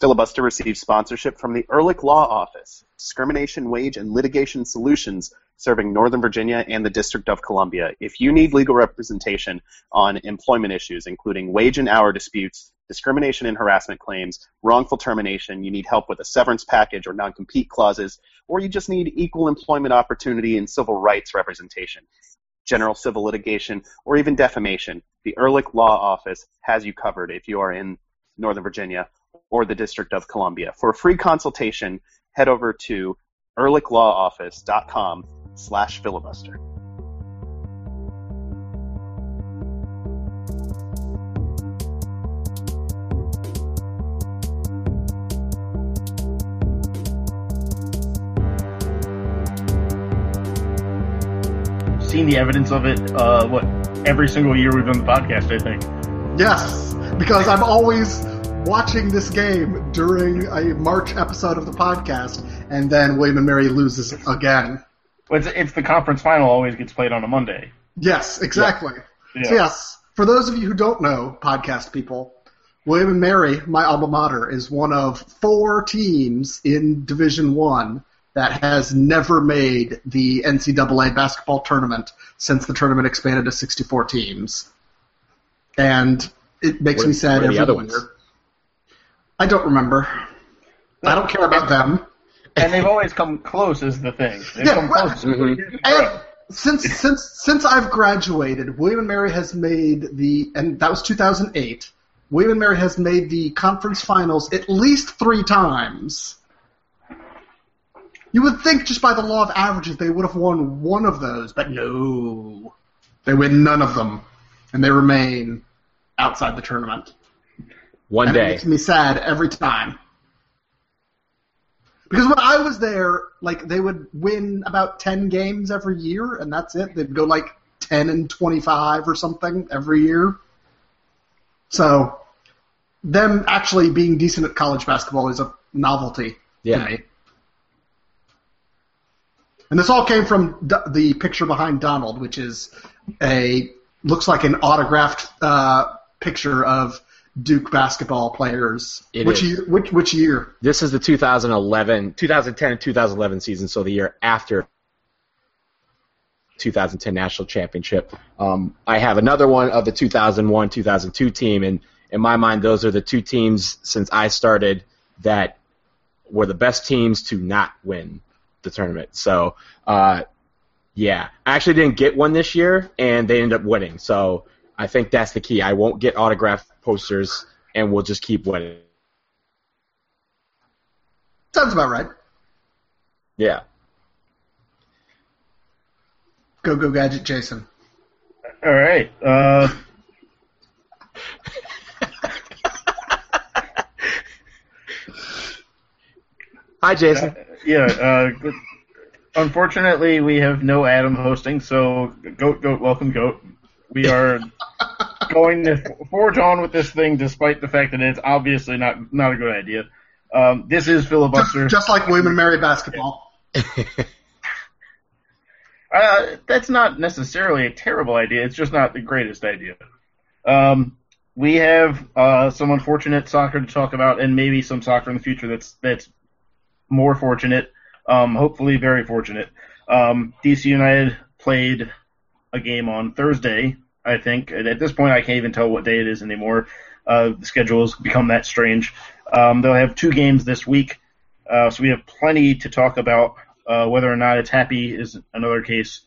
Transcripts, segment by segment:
Filibuster receives sponsorship from the Ehrlich Law Office, discrimination, wage, and litigation solutions serving Northern Virginia and the District of Columbia. If you need legal representation on employment issues, including wage and hour disputes, discrimination and harassment claims, wrongful termination, you need help with a severance package or non compete clauses, or you just need equal employment opportunity and civil rights representation, general civil litigation, or even defamation, the Ehrlich Law Office has you covered if you are in Northern Virginia or the District of Columbia. For a free consultation, head over to ehrlichlawoffice.com slash filibuster. Seen the evidence of it, uh, what, every single year we've done the podcast, I think. Yes, because I'm always watching this game during a March episode of the podcast, and then William and Mary loses again. Well, it's, it's the conference final always gets played on a Monday. Yes, exactly. Yeah. So yes, for those of you who don't know, podcast people, William and Mary, my alma mater, is one of four teams in Division One that has never made the NCAA basketball tournament since the tournament expanded to 64 teams, and it makes What- me sad what are the every year. I don't remember. I don't care about them. And they've always come close, is the thing. They've Yeah, come well- close. Mhm. And since since since I've graduated, William and Mary has made the and that was 2008. William and Mary has made the conference finals at least three times. You would think just by the law of averages they would have won one of those, but no, they win none of them, and they remain outside the tournament. One and it day. makes me sad every time. Because when I was there, like they would win about ten games every year, and that's it. They'd go like ten and twenty-five or something every year. So, them actually being decent at college basketball is a novelty Yeah. to me. And this all came from D- the picture behind Donald, which is a looks like an autographed uh, picture of Duke basketball players. It which is. year? Which which year? This is the 2011, 2010 and 2011 season, so the year after 2010 national championship. Um, I have another one of the 2001, 2002 team, and in my mind, those are the two teams since I started that were the best teams to not win the tournament. So, uh, yeah, I actually didn't get one this year, and they ended up winning. So I think that's the key. I won't get autographed posters, and we'll just keep winning. Sounds about right. Yeah. Go go gadget, Jason. All right. Uh, Hi, Jason. yeah. Uh, unfortunately, we have no Adam hosting, so goat, goat, welcome, goat. We are going to forge on with this thing, despite the fact that it's obviously not not a good idea. Um, this is Just, filibuster. just like William and Mary basketball. Uh, that's not necessarily a terrible idea. It's just not the greatest idea. Um, we have uh, some unfortunate soccer to talk about, and maybe some soccer in the future that's that's more fortunate. Um, hopefully, very fortunate. Um, DC United played a game on Thursday. I think at this point I can't even tell what day it is anymore. Uh, the schedule has become that strange. Um, they'll have two games this week, uh, so we have plenty to talk about. Uh, whether or not it's happy is another case.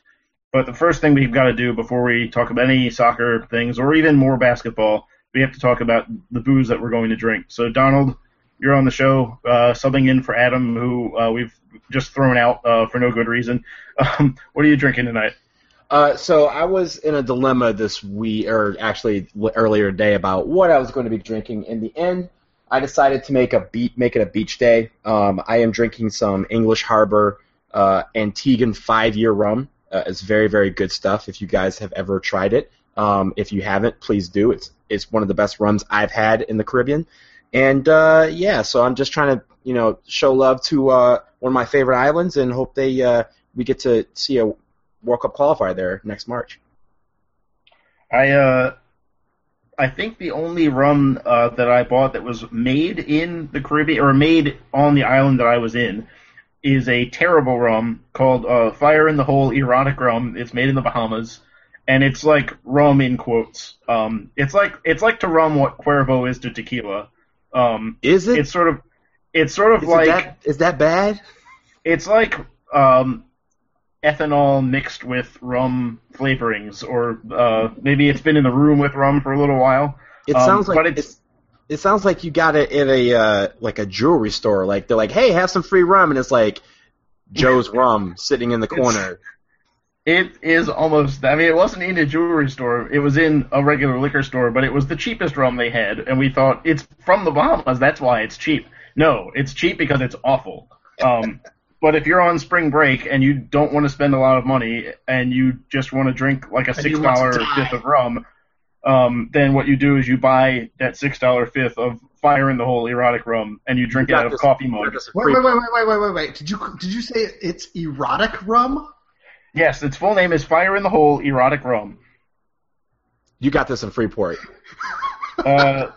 But the first thing we've got to do before we talk about any soccer things or even more basketball, we have to talk about the booze that we're going to drink. So, Donald, you're on the show, uh, subbing in for Adam, who uh, we've just thrown out uh, for no good reason. Um, what are you drinking tonight? Uh, so I was in a dilemma this week, or actually earlier today, about what I was going to be drinking. In the end, I decided to make a beat, make it a beach day. Um, I am drinking some English Harbor uh, Antiguan five-year rum. Uh, it's very, very good stuff. If you guys have ever tried it, um, if you haven't, please do. It's it's one of the best rums I've had in the Caribbean. And uh, yeah, so I'm just trying to you know show love to uh, one of my favorite islands and hope they uh, we get to see a World Cup qualifier there next March. I uh, I think the only rum uh, that I bought that was made in the Caribbean or made on the island that I was in is a terrible rum called uh, Fire in the Hole Erotic Rum. It's made in the Bahamas, and it's like rum in quotes. Um, it's like it's like to rum what Cuervo is to tequila. Um, Is it? it's sort of it's sort of like Is like that, is that bad? it's like um, ethanol mixed with rum flavorings, or uh, maybe it's been in the room with rum for a little while. It Um, sounds like it's- it's, it sounds like you got it at a uh, like a jewelry store. Like they're like, "Hey, have some free rum," and it's like Joe's rum sitting in the corner. It is almost. I mean, it wasn't in a jewelry store. It was in a regular liquor store, but it was the cheapest rum they had, and we thought it's from the Bahamas. That's why it's cheap. No, it's cheap because it's awful. Um, but if you're on spring break and you don't want to spend a lot of money and you just want to drink like a six you want to dollar die. fifth of rum, um, then what you do is you buy that six dollar fifth of Fire in the Hole erotic rum and you drink it got out of a this- coffee mug. Wait, wait, wait, wait, wait, wait, wait, wait. Did you did you say it's erotic rum? Yes, its full name is Fire in the Hole erotic rum. You got this in Freeport. Uh,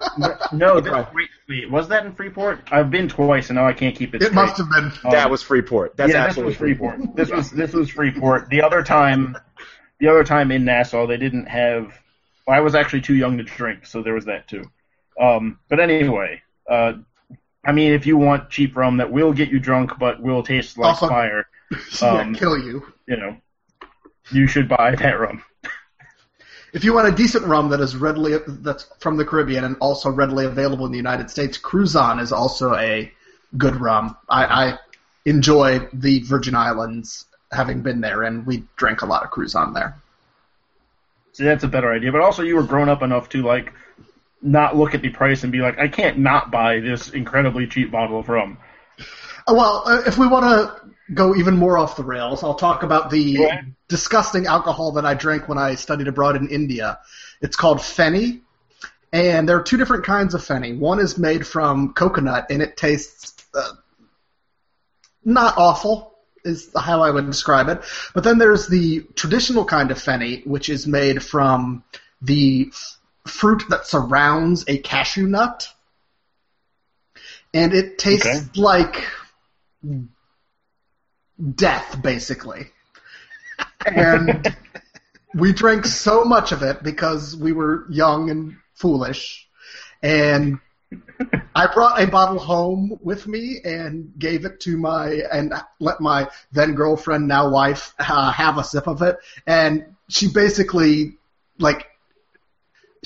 no, this, Okay. wait, wait, was that in Freeport? I've been twice, and now I can't keep it. It straight. must have been. Um, that was Freeport. That's yeah, absolutely this was Freeport. This was this was Freeport. The other time, the other time in Nassau, they didn't have. Well, I was actually too young to drink, so there was that too. Um, but anyway, uh, I mean, if you want cheap rum that will get you drunk but will taste like Also- fire, yeah, um, kill you. you know, you should buy that rum. If you want a decent rum that is readily that's from the Caribbean and also readily available in the United States, Cruzan is also a good rum. I, I enjoy the Virgin Islands, having been there, and we drank a lot of Cruzan there. See, that's a better idea. But also, you were grown up enough to like not look at the price and be like, I can't not buy this incredibly cheap bottle of rum. Uh, Well, uh, if we want to go even more off the rails, I'll talk about the ahead. disgusting alcohol that I drank when I studied abroad in India. It's called Feni, and there are two different kinds of Feni. One is made from coconut, and it tastes uh, not awful, is how I would describe it. But then there's the traditional kind of Feni, which is made from the f- fruit that surrounds a cashew nut. And it tastes Okay. like death, basically. And we drank so much of it because we were young and foolish. And I brought a bottle home with me and gave it to my and let my then girlfriend, now wife, uh, have a sip of it. And she basically like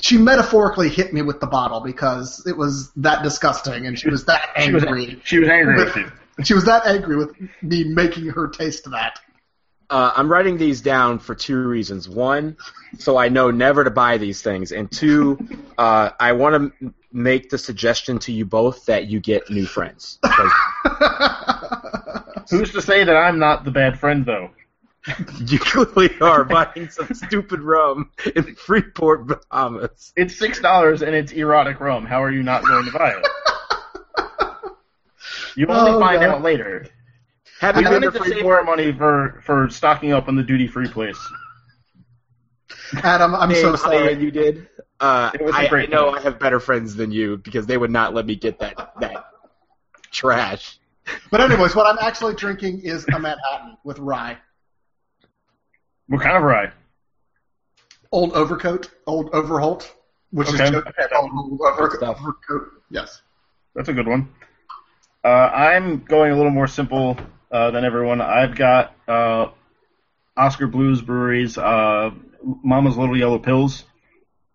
she metaphorically hit me with the bottle because it was that disgusting and she was that She was, angry. she was angry with you. She was that angry with me making her taste that. Uh, I'm writing these down for two reasons. One, so I know never to buy these things, and two, uh, I want to make the suggestion to you both that you get new friends. Who's to say that I'm not the bad friend, though? you clearly are buying some stupid rum in Freeport, Bahamas. It's six dollars and it's erotic rum. How are you not going to buy it? You only Oh, find God. out later. Have We you been to to save more money for for stocking up on the duty free place. Adam, I'm so Dave, sorry. You did. Uh, It was a I, I great know. I have better friends than you because they would not let me get that that trash. But anyways, what I'm actually drinking is a Manhattan with rye. What kind of rye? Old Overcoat, Old Overholt, which Okay. is just Old Over- Overcoat. Yes. That's a good one. Uh, I'm going a little more simple uh, than everyone. I've got uh, Oskar Blues Breweries, uh, Mama's Little Yella Pils.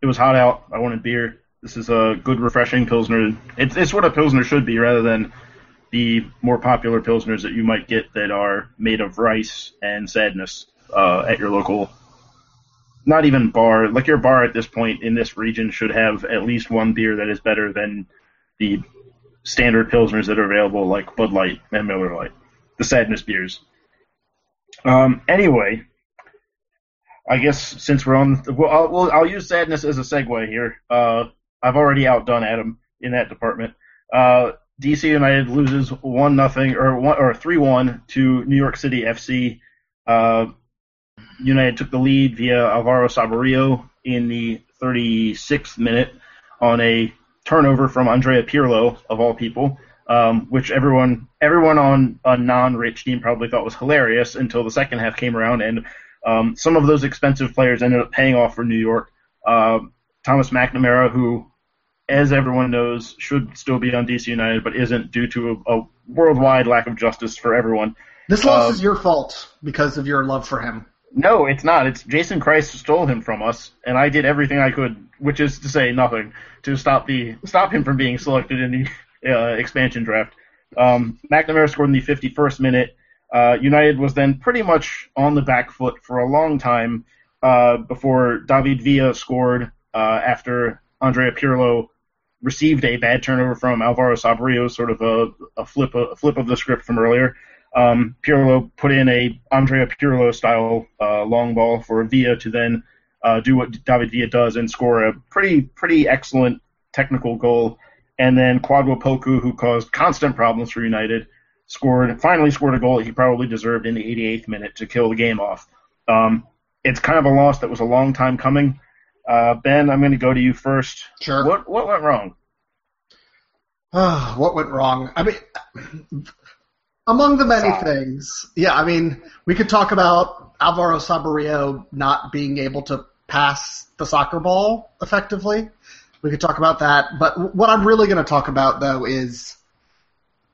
It was hot out. I wanted beer. This is a good, refreshing pilsner. It's it's what a pilsner should be, rather than the more popular pilsners that you might get that are made of rice and sadness uh, at your local. Not even bar. Like your bar at this point in this region should have at least one beer that is better than the standard pilsners that are available, like Bud Light and Miller Lite, the sadness beers. Um, anyway, I guess since we're on, well, I'll, well, I'll use sadness as a segue here. Uh, I've already outdone Adam in that department. Uh, DC United loses one nothing or one or three one to New York City FC. Uh, United took the lead via Alvaro Saborio in the 36th minute on a turnover from Andrea Pirlo of all people, um, which everyone everyone on a non-rich team probably thought was hilarious until the second half came around and um, some of those expensive players ended up paying off for New York. Uh, Thomas McNamara, who, as everyone knows, should still be on DC United but isn't due to a, a worldwide lack of justice for everyone. This loss Uh, is your fault because of your love for him. No, it's not. It's Jason Kreis stole him from us, and I did everything I could, which is to say nothing, to stop the stop him from being selected in the uh, expansion draft. Um, McNamara scored in the 51st minute. Uh, United was then pretty much on the back foot for a long time uh, before David Villa scored uh, after Andrea Pirlo received a bad turnover from Alvaro Saborio, sort of a, a flip a flip of the script from earlier. Um, Pirlo put in a Andrea Pirlo style uh, long ball for Villa to then uh, do what David Villa does and score a pretty pretty excellent technical goal. And then Kwadwo Poku, who caused constant problems for United, scored finally scored a goal he probably deserved in the 88th minute to kill the game off. Um, it's kind of a loss that was a long time coming. Uh, ben, I'm going to go to you first. Sure. What what went wrong? What went wrong? I mean, among the many Sorry. things, yeah. I mean, we could talk about Alvaro Saborio not being able to pass the soccer ball effectively. We could talk about that, but what I'm really going to talk about though is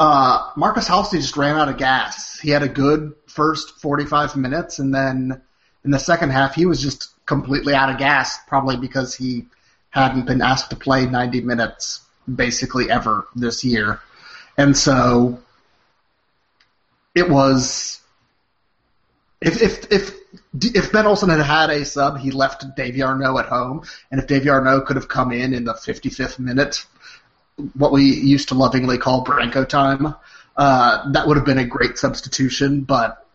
uh, Markus Halsey just ran out of gas. He had a good first 45 minutes, and then in the second half, he was just completely out of gas, probably because he hadn't been asked to play 90 minutes basically ever this year. And so it was if if if if Ben Olsen had had a sub, he left Davey Arnaud at home, and if Davey Arnaud could have come in in the 55th minute, what we used to lovingly call Branko time, uh, that would have been a great substitution. But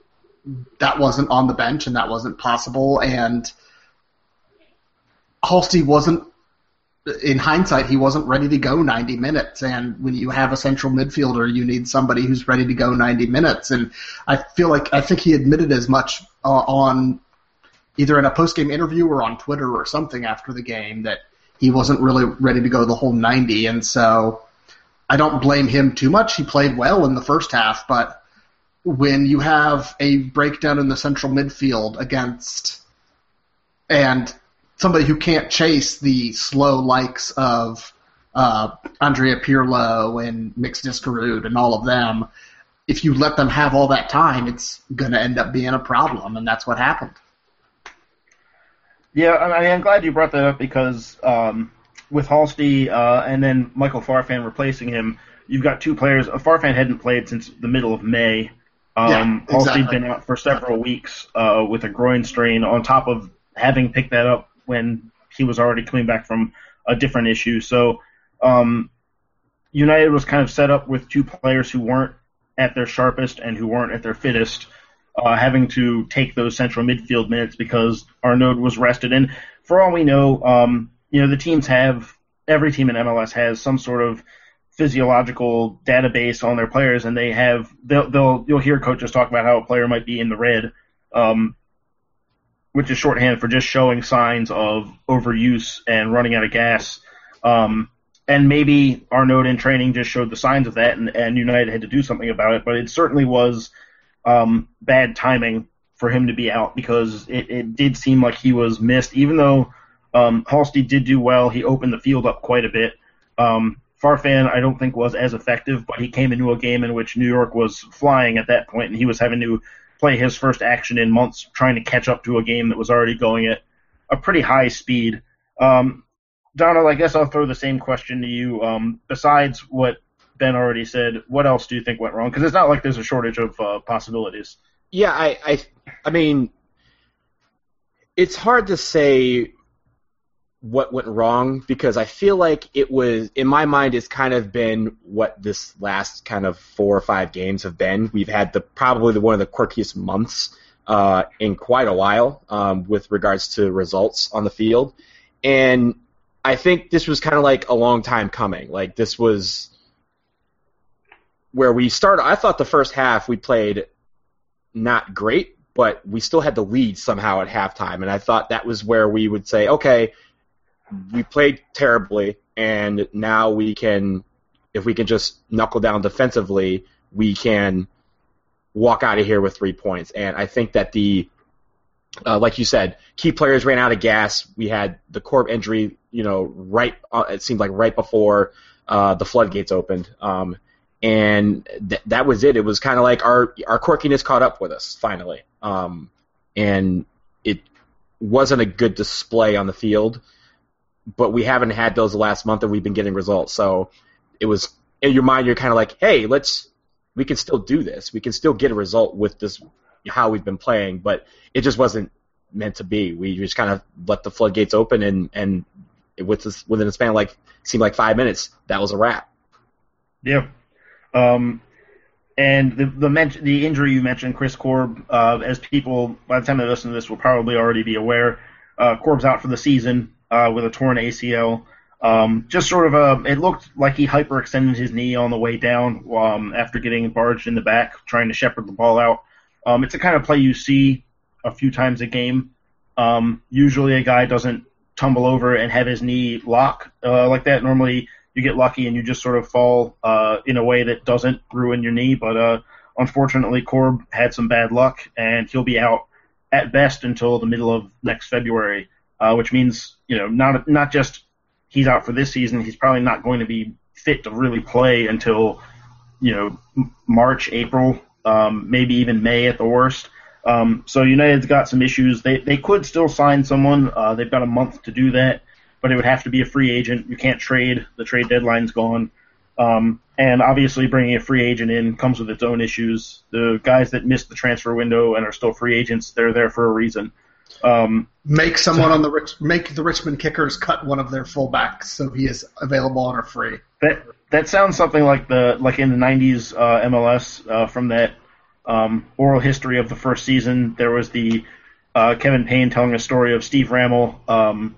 that wasn't on the bench, and that wasn't possible. And Halsey wasn't in hindsight, he wasn't ready to go 90 minutes. And when you have a central midfielder, you need somebody who's ready to go 90 minutes. And I feel like I think he admitted as much uh, on either in a post game interview or on Twitter or something after the game that he wasn't really ready to go the whole 90. And so I don't blame him too much. He played well in the first half, but when you have a breakdown in the central midfield against and somebody who can't chase the slow likes of uh, Andrea Pirlo and Mix Diskerud and all of them, if you let them have all that time, it's going to end up being a problem, and that's what happened. Yeah, I mean, I'm glad you brought that up because um, with Halsey uh, and then Michael Farfan replacing him, you've got two players. Uh, Farfan hadn't played since the middle of May. Um, Yeah, exactly. been out for several weeks uh, with a groin strain, on top of having picked that up when he was already coming back from a different issue. So um, United was kind of set up with two players who weren't at their sharpest and who weren't at their fittest, uh, having to take those central midfield minutes because Arnaud was rested. And for all we know, um, you know the teams have every team in MLS has some sort of physiological database on their players, and they have they'll, they'll you'll hear coaches talk about how a player might be in the red, um, which is shorthand for just showing signs of overuse and running out of gas. Um, and maybe our Arnaud in training just showed the signs of that, and, and United had to do something about it. But it certainly was um, bad timing for him to be out because it, it did seem like he was missed. Even though um, Halsey did do well, he opened the field up quite a bit. Um, Farfan, I don't think was as effective, but he came into a game in which New York was flying at that point, and he was having to play his first action in months, trying to catch up to a game that was already going at a pretty high speed. Um, Donald, I guess I'll throw the same question to you. Um, besides what Ben already said, what else do you think went wrong? Because it's not like there's a shortage of uh, possibilities. Yeah, I, I, I mean, it's hard to say what went wrong because I feel like it was, in my mind, it's kind of been what this last kind of four or five games have been. We've had the probably the, one of the quirkiest months uh, in quite a while um, with regards to results on the field, and I think this was kind of like a long time coming. Like this was where we started. I thought the first half we played not great, but we still had the lead somehow at halftime, and I thought that was where we would say, okay, we played terribly, and now we can, if we can just knuckle down defensively, we can walk out of here with three points. And I think that the, uh, like you said, key players ran out of gas. We had the Korb injury, you know, right. Uh, it seemed like right before uh, the floodgates opened. Um, and th- that was it. It was kind of like our our quirkiness caught up with us finally, um, and it wasn't a good display on the field. But we haven't had those last month, and we've been getting results. So it was in your mind. You're kind of like, hey, let's we can still do this. We can still get a result with this how we've been playing, but it just wasn't meant to be. We just kind of let the floodgates open, and and with this, within a span of like seemed like five minutes, that was a wrap. Yeah. Um, and the the, men- the injury you mentioned, Chris Korb, uh, as people by the time they listen to this will probably already be aware, uh, Korb's out for the season uh, with a torn ACL. Um, just sort of a, it looked like he hyperextended his knee on the way down um, after getting barged in the back, trying to shepherd the ball out. Um, it's a kind of play you see a few times a game. Um, usually, a guy doesn't tumble over and have his knee lock uh, like that. Normally, you get lucky and you just sort of fall uh, in a way that doesn't ruin your knee. But uh, unfortunately, Korb had some bad luck, and he'll be out at best until the middle of next February, uh, which means you know not not just he's out for this season. He's probably not going to be fit to really play until you know March, April, um, maybe even May at the worst. Um, so United's got some issues. They they could still sign someone. Uh, they've got a month to do that, but it would have to be a free agent. You can't trade. The trade deadline's gone. Um, and obviously, bringing a free agent in comes with its own issues. The guys that missed the transfer window and are still free agents, they're there for a reason. Um, Make someone on the rich, make the Richmond Kickers cut one of their fullbacks so he is available on a free. that that sounds something like the like in the '90s uh, MLS uh, from that um, oral history of the first season. There was the uh, Kevin Payne telling a story of Steve Rammel. Um,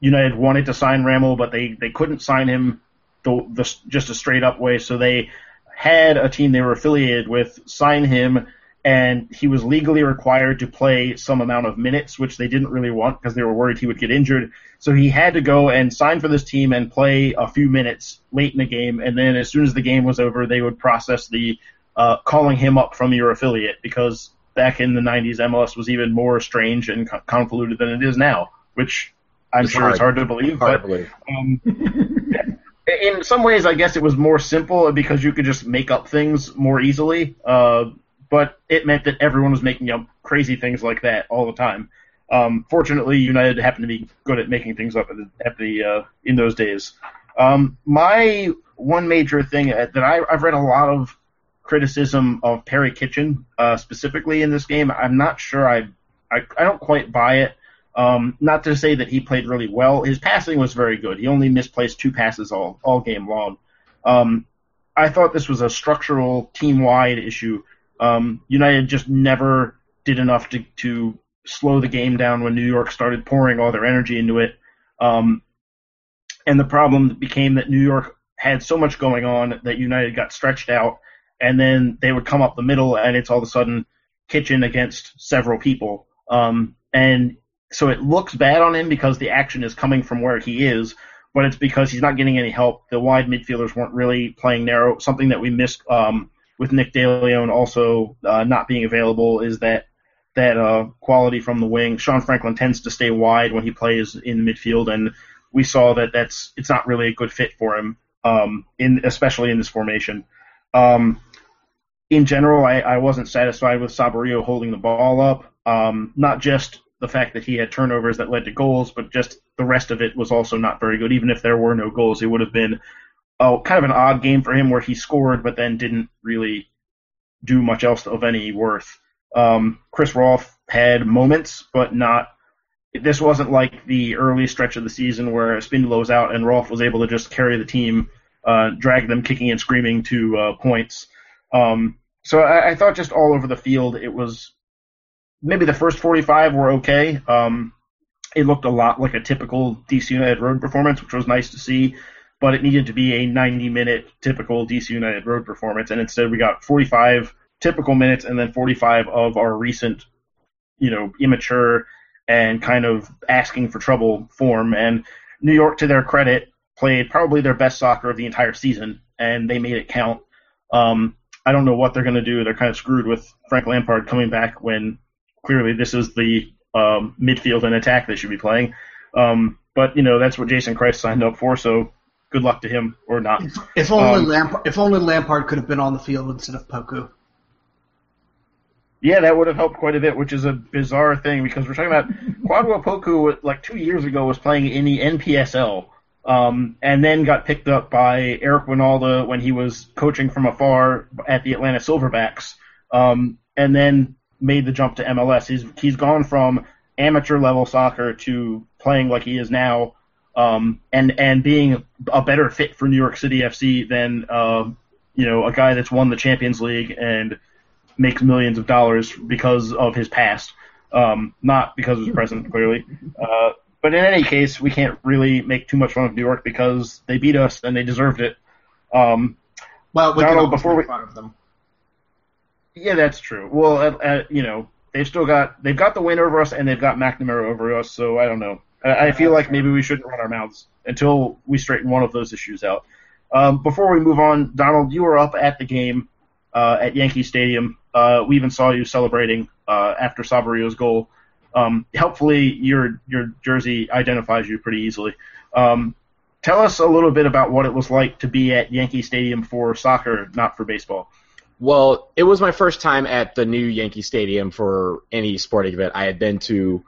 United wanted to sign Rammel, but they, they couldn't sign him the, the just a straight up way. So they had a team they were affiliated with sign him, and he was legally required to play some amount of minutes, which they didn't really want because they were worried he would get injured. So he had to go and sign for this team and play a few minutes late in the game, and then as soon as the game was over, they would process the uh, calling him up from your affiliate because back in the 90s, MLS was even more strange and co- convoluted than it is now, which I'm It's sure hard. it's hard to believe. Hard but to believe. um, in some ways, I guess it was more simple because you could just make up things more easily. Uh, but it meant that everyone was making up crazy things like that all the time. Um, fortunately, United happened to be good at making things up at the, at the uh, in those days. Um, my one major thing that I, I've read a lot of criticism of Perry Kitchen uh, specifically in this game. I'm not sure I, I I don't quite buy it. Um, not to say that he played really well. His passing was very good. He only misplaced two passes all all game long. Um, I thought this was a structural team wide issue. Um, United just never did enough to to slow the game down when New York started pouring all their energy into it. Um, and the problem became that New York had so much going on that United got stretched out, and then they would come up the middle, and it's all of a sudden Kitchen against several people. Um, and so it looks bad on him because the action is coming from where he is, but it's because he's not getting any help. The wide midfielders weren't really playing narrow. Something that we missed um, with Nick DeLeon also uh, not being available is that that uh, quality from the wing. Sean Franklin tends to stay wide when he plays in the midfield, and we saw that that's it's not really a good fit for him, um, in especially in this formation. Um, in general, I, I wasn't satisfied with Saborio holding the ball up. Um, not just the fact that he had turnovers that led to goals, but just the rest of it was also not very good. Even if there were no goals, it would have been oh, kind of an odd game for him where he scored but then didn't really do much else of any worth. Um, Chris Rolfe had moments, but not. This wasn't like the early stretch of the season where Espindola was out and Rolfe was able to just carry the team, uh, drag them kicking and screaming to uh, points. Um, so I, I thought just all over the field it was maybe the first 45 were okay. Um, it looked a lot like a typical DC United road performance, which was nice to see, but it needed to be a 90 minute typical DC United road performance, and instead we got 45 typical minutes and then 45 of our recent, you know, immature and kind of asking for trouble form. And New York, to their credit, played probably their best soccer of the entire season, and they made it count. Um, I don't know what they're going to do. They're kind of screwed with Frank Lampard coming back when clearly this is the um, midfield and attack they should be playing. Um, but you know that's what Jason Kreis signed up for, so good luck to him or not. If, if only Um, Lampard, if only Lampard could have been on the field instead of Poku. Yeah, that would have helped quite a bit, which is a bizarre thing because we're talking about Kwadwo Poku, like two years ago, was playing in the NPSL, um, and then got picked up by Eric Wynalda when he was coaching from afar at the Atlanta Silverbacks, um, and then made the jump to MLS. He's he's gone from amateur level soccer to playing like he is now, um, and and being a better fit for New York City FC than um, you know a guy that's won the Champions League and makes millions of dollars because of his past, um, not because of his present, clearly. Uh, but in any case, we can't really make too much fun of New York because they beat us and they deserved it. Um, Well, we Donald, before we- fun of them. yeah, that's true. Well, uh, uh, you know, they've still got they've got the win over us and they've got McNamara over us. So I don't know. I, feel like maybe we shouldn't run our mouths until we straighten one of those issues out. Um, before we move on, Donald, you were up at the game uh, at Yankee Stadium. Uh, we even saw you celebrating uh, after Saborio's goal. Um, helpfully, your your jersey identifies you pretty easily. Um, tell us a little bit about what it was like to be at Yankee Stadium for soccer, not for baseball. Well, it was my first time at the new Yankee Stadium for any sporting event. I had been to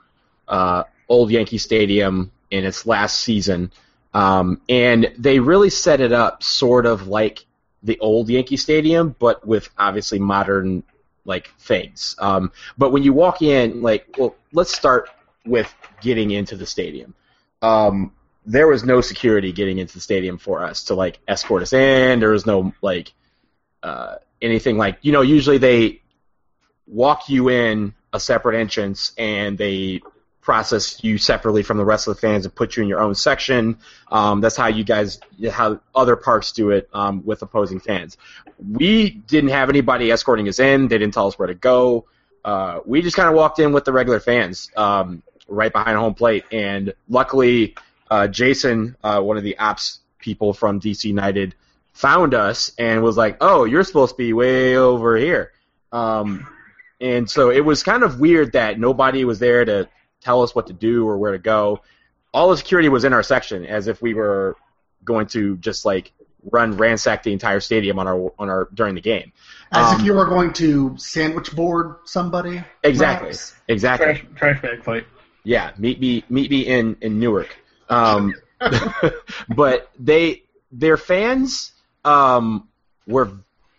uh, old Yankee Stadium in its last season, um, and they really set it up sort of like the old Yankee Stadium, but with obviously modern like things. Um, but when you walk in, like, well, let's start with getting into the stadium. Um, there was no security getting into the stadium for us to like escort us in. There was no like uh, anything like you know usually they walk you in a separate entrance and they process you separately from the rest of the fans and put you in your own section. Um, that's how you guys, how other parks do it um, with opposing fans. We didn't have anybody escorting us in. They didn't tell us where to go. Uh, we just kind of walked in with the regular fans um, right behind home plate, and luckily, uh, Jason, uh, one of the ops people from DC United, found us and was like, "Oh, you're supposed to be way over here." Um, and so it was kind of weird that nobody was there to tell us what to do or where to go. All the security was in our section, as if we were going to just like run ransack the entire stadium on our on our during the game. As Um, if you were going to sandwich board somebody. Exactly, perhaps. exactly. Trash, trash bag fight. Yeah, meet me meet me in in Newark. Um, but they their fans um, were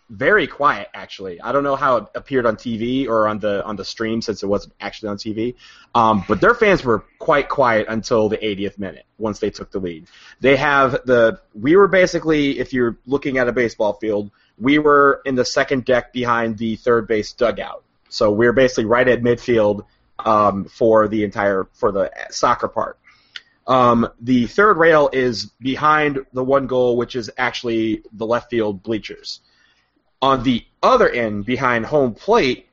very quiet actually. I don't know how it appeared on TV or on the on the stream since it wasn't actually on TV. Um, but their fans were quite quiet until the 80th minute once they took the lead. They have the we were basically if you're looking at a baseball field, we were in the second deck behind the third base dugout. So we are basically right at midfield um, for the entire for the soccer part. Um, the third rail is behind the one goal, which is actually the left field bleachers. On the other end, behind home plate,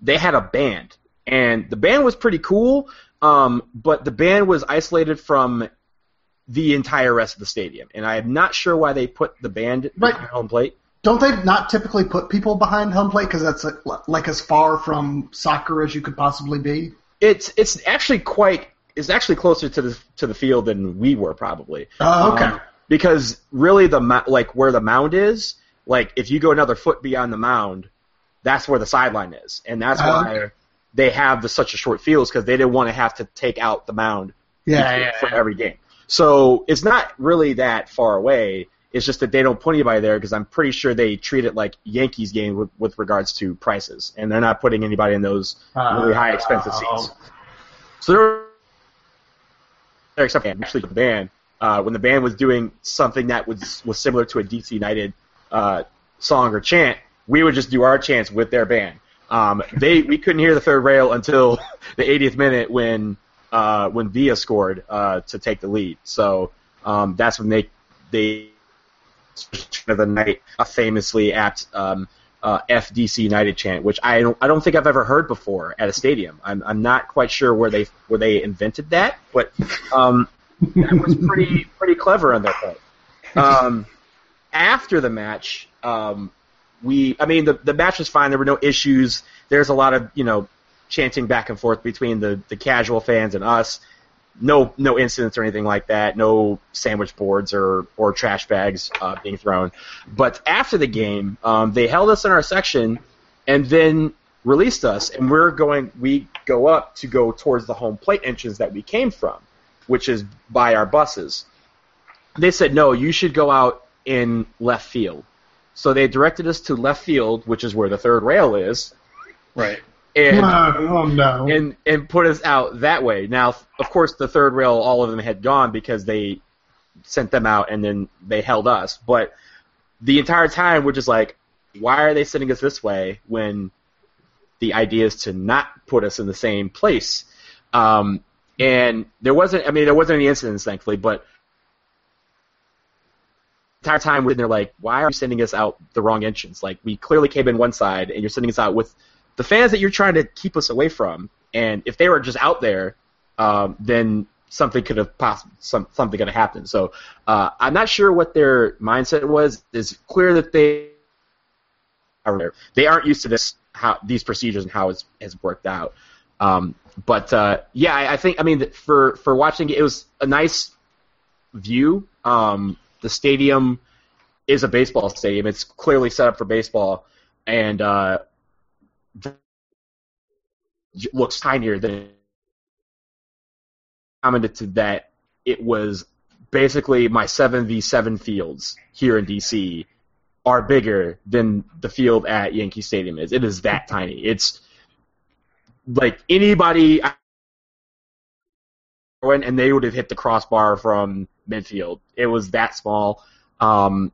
they had a band, and the band was pretty cool. Um, but the band was isolated from the entire rest of the stadium, and I am not sure why they put the band Right. behind home plate. Don't they not typically put people behind home plate because that's like, like as far from soccer as you could possibly be? It's it's actually quite it's actually closer to the to the field than we were probably. Oh, okay. Um, because really the like where the mound is, like if you go another foot beyond the mound, that's where the sideline is, and that's Oh, why they have the, such a short fields because they didn't want to have to take out the mound yeah, for, yeah, for yeah. every game. So it's not really that far away. It's just that they don't put anybody there because I'm pretty sure they treat it like Yankees game with, with regards to prices, and they're not putting anybody in those uh-huh. really high expensive Oh. seats. So there were, except for actually the band, uh, when the band was doing something that was was similar to a DC United uh, song or chant, we would just do our chants with their band. Um, they we couldn't hear the third rail until the 80th minute when uh, when Villa scored uh, to take the lead. So um, that's when they they of the night a famously apt um, uh, FDC United chant, which I don't I don't think I've ever heard before at a stadium. I'm I'm not quite sure where they where they invented that, but um, that was pretty pretty clever on their part. Um, after the match, um, we I mean the the match was fine. There were no issues. There's a lot of you know chanting back and forth between the the casual fans and us. No no incidents or anything like that. No sandwich boards or or trash bags uh, being thrown. But after the game, um, they held us in our section and then released us, and we're going. We go up to go towards the home plate entrance that we came from, which is by our buses. They said no, you should go out in left field. So they directed us to left field, which is where the third rail is, Right. and oh no. and and put us out that way. Now, of course, the third rail, all of them had gone because they sent them out, and then they held us. But the entire time, we're just like, why are they sending us this way when the idea is to not put us in the same place? Um, and there wasn't, I mean, there wasn't any incidents, thankfully, but the entire time they're like, why are you sending us out the wrong entrance? Like, we clearly came in one side, and you're sending us out with the fans that you're trying to keep us away from. And if they were just out there, um, then something could have possibly some, something could have happened. So uh, I'm not sure what their mindset was. It's clear that they remember, they aren't used to this how these procedures and how it's has worked out. Um, but uh, yeah, I, I think I mean for for watching it, it was a nice view. Um, the stadium is a baseball stadium. It's clearly set up for baseball, and uh, looks tinier than commented to that it was basically my 7v7 fields here in DC are bigger than the field at Yankee Stadium is. It is that tiny. It's like anybody and they would have hit the crossbar from midfield. It was that small. Um,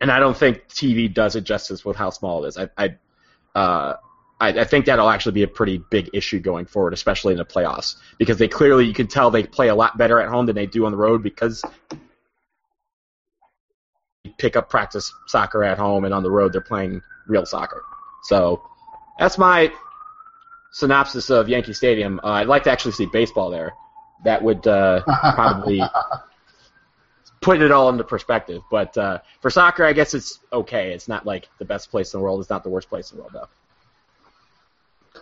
and I don't think TV does it justice with how small it is. I, I uh, I, I think that'll actually be a pretty big issue going forward, especially in the playoffs, because they clearly you can tell they play a lot better at home than they do on the road because they pick up practice soccer at home and on the road they're playing real soccer. So that's my synopsis of Yankee Stadium. Uh, I'd like to actually see baseball there. That would uh, probably put it all into perspective. But uh, for soccer, I guess it's okay. It's not like the best place in the world. It's not the worst place in the world, though.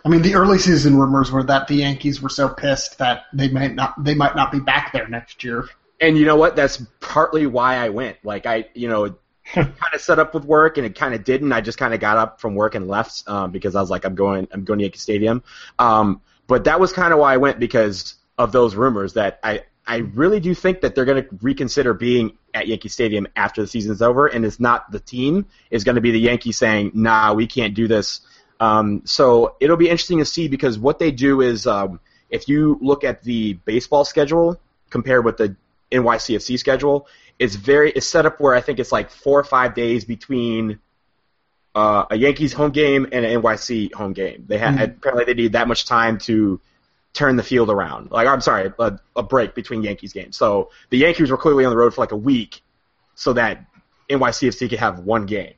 I mean, the early season rumors were that the Yankees were so pissed that they might not they might not be back there next year. And you know what? That's partly why I went. Like I, you know, kind of set up with work, and it kind of didn't. I just kind of got up from work and left um, because I was like, I'm going, I'm going to Yankee Stadium. Um, but that was kind of why I went because of those rumors that I, I really do think that they're going to reconsider being at Yankee Stadium after the season's over, and it's not the team. It's going to be the Yankees saying, "Nah, we can't do this." Um, so it'll be interesting to see because what they do is, um, if you look at the baseball schedule compared with the NYCFC schedule, it's very it's set up where I think it's like four or five days between uh, a Yankees home game and an NYC home game. They ha- Mhm. apparently they need that much time to turn the field around. Like I'm sorry, a, a break between Yankees games. So the Yankees were clearly on the road for like a week, so that NYCFC could have one game.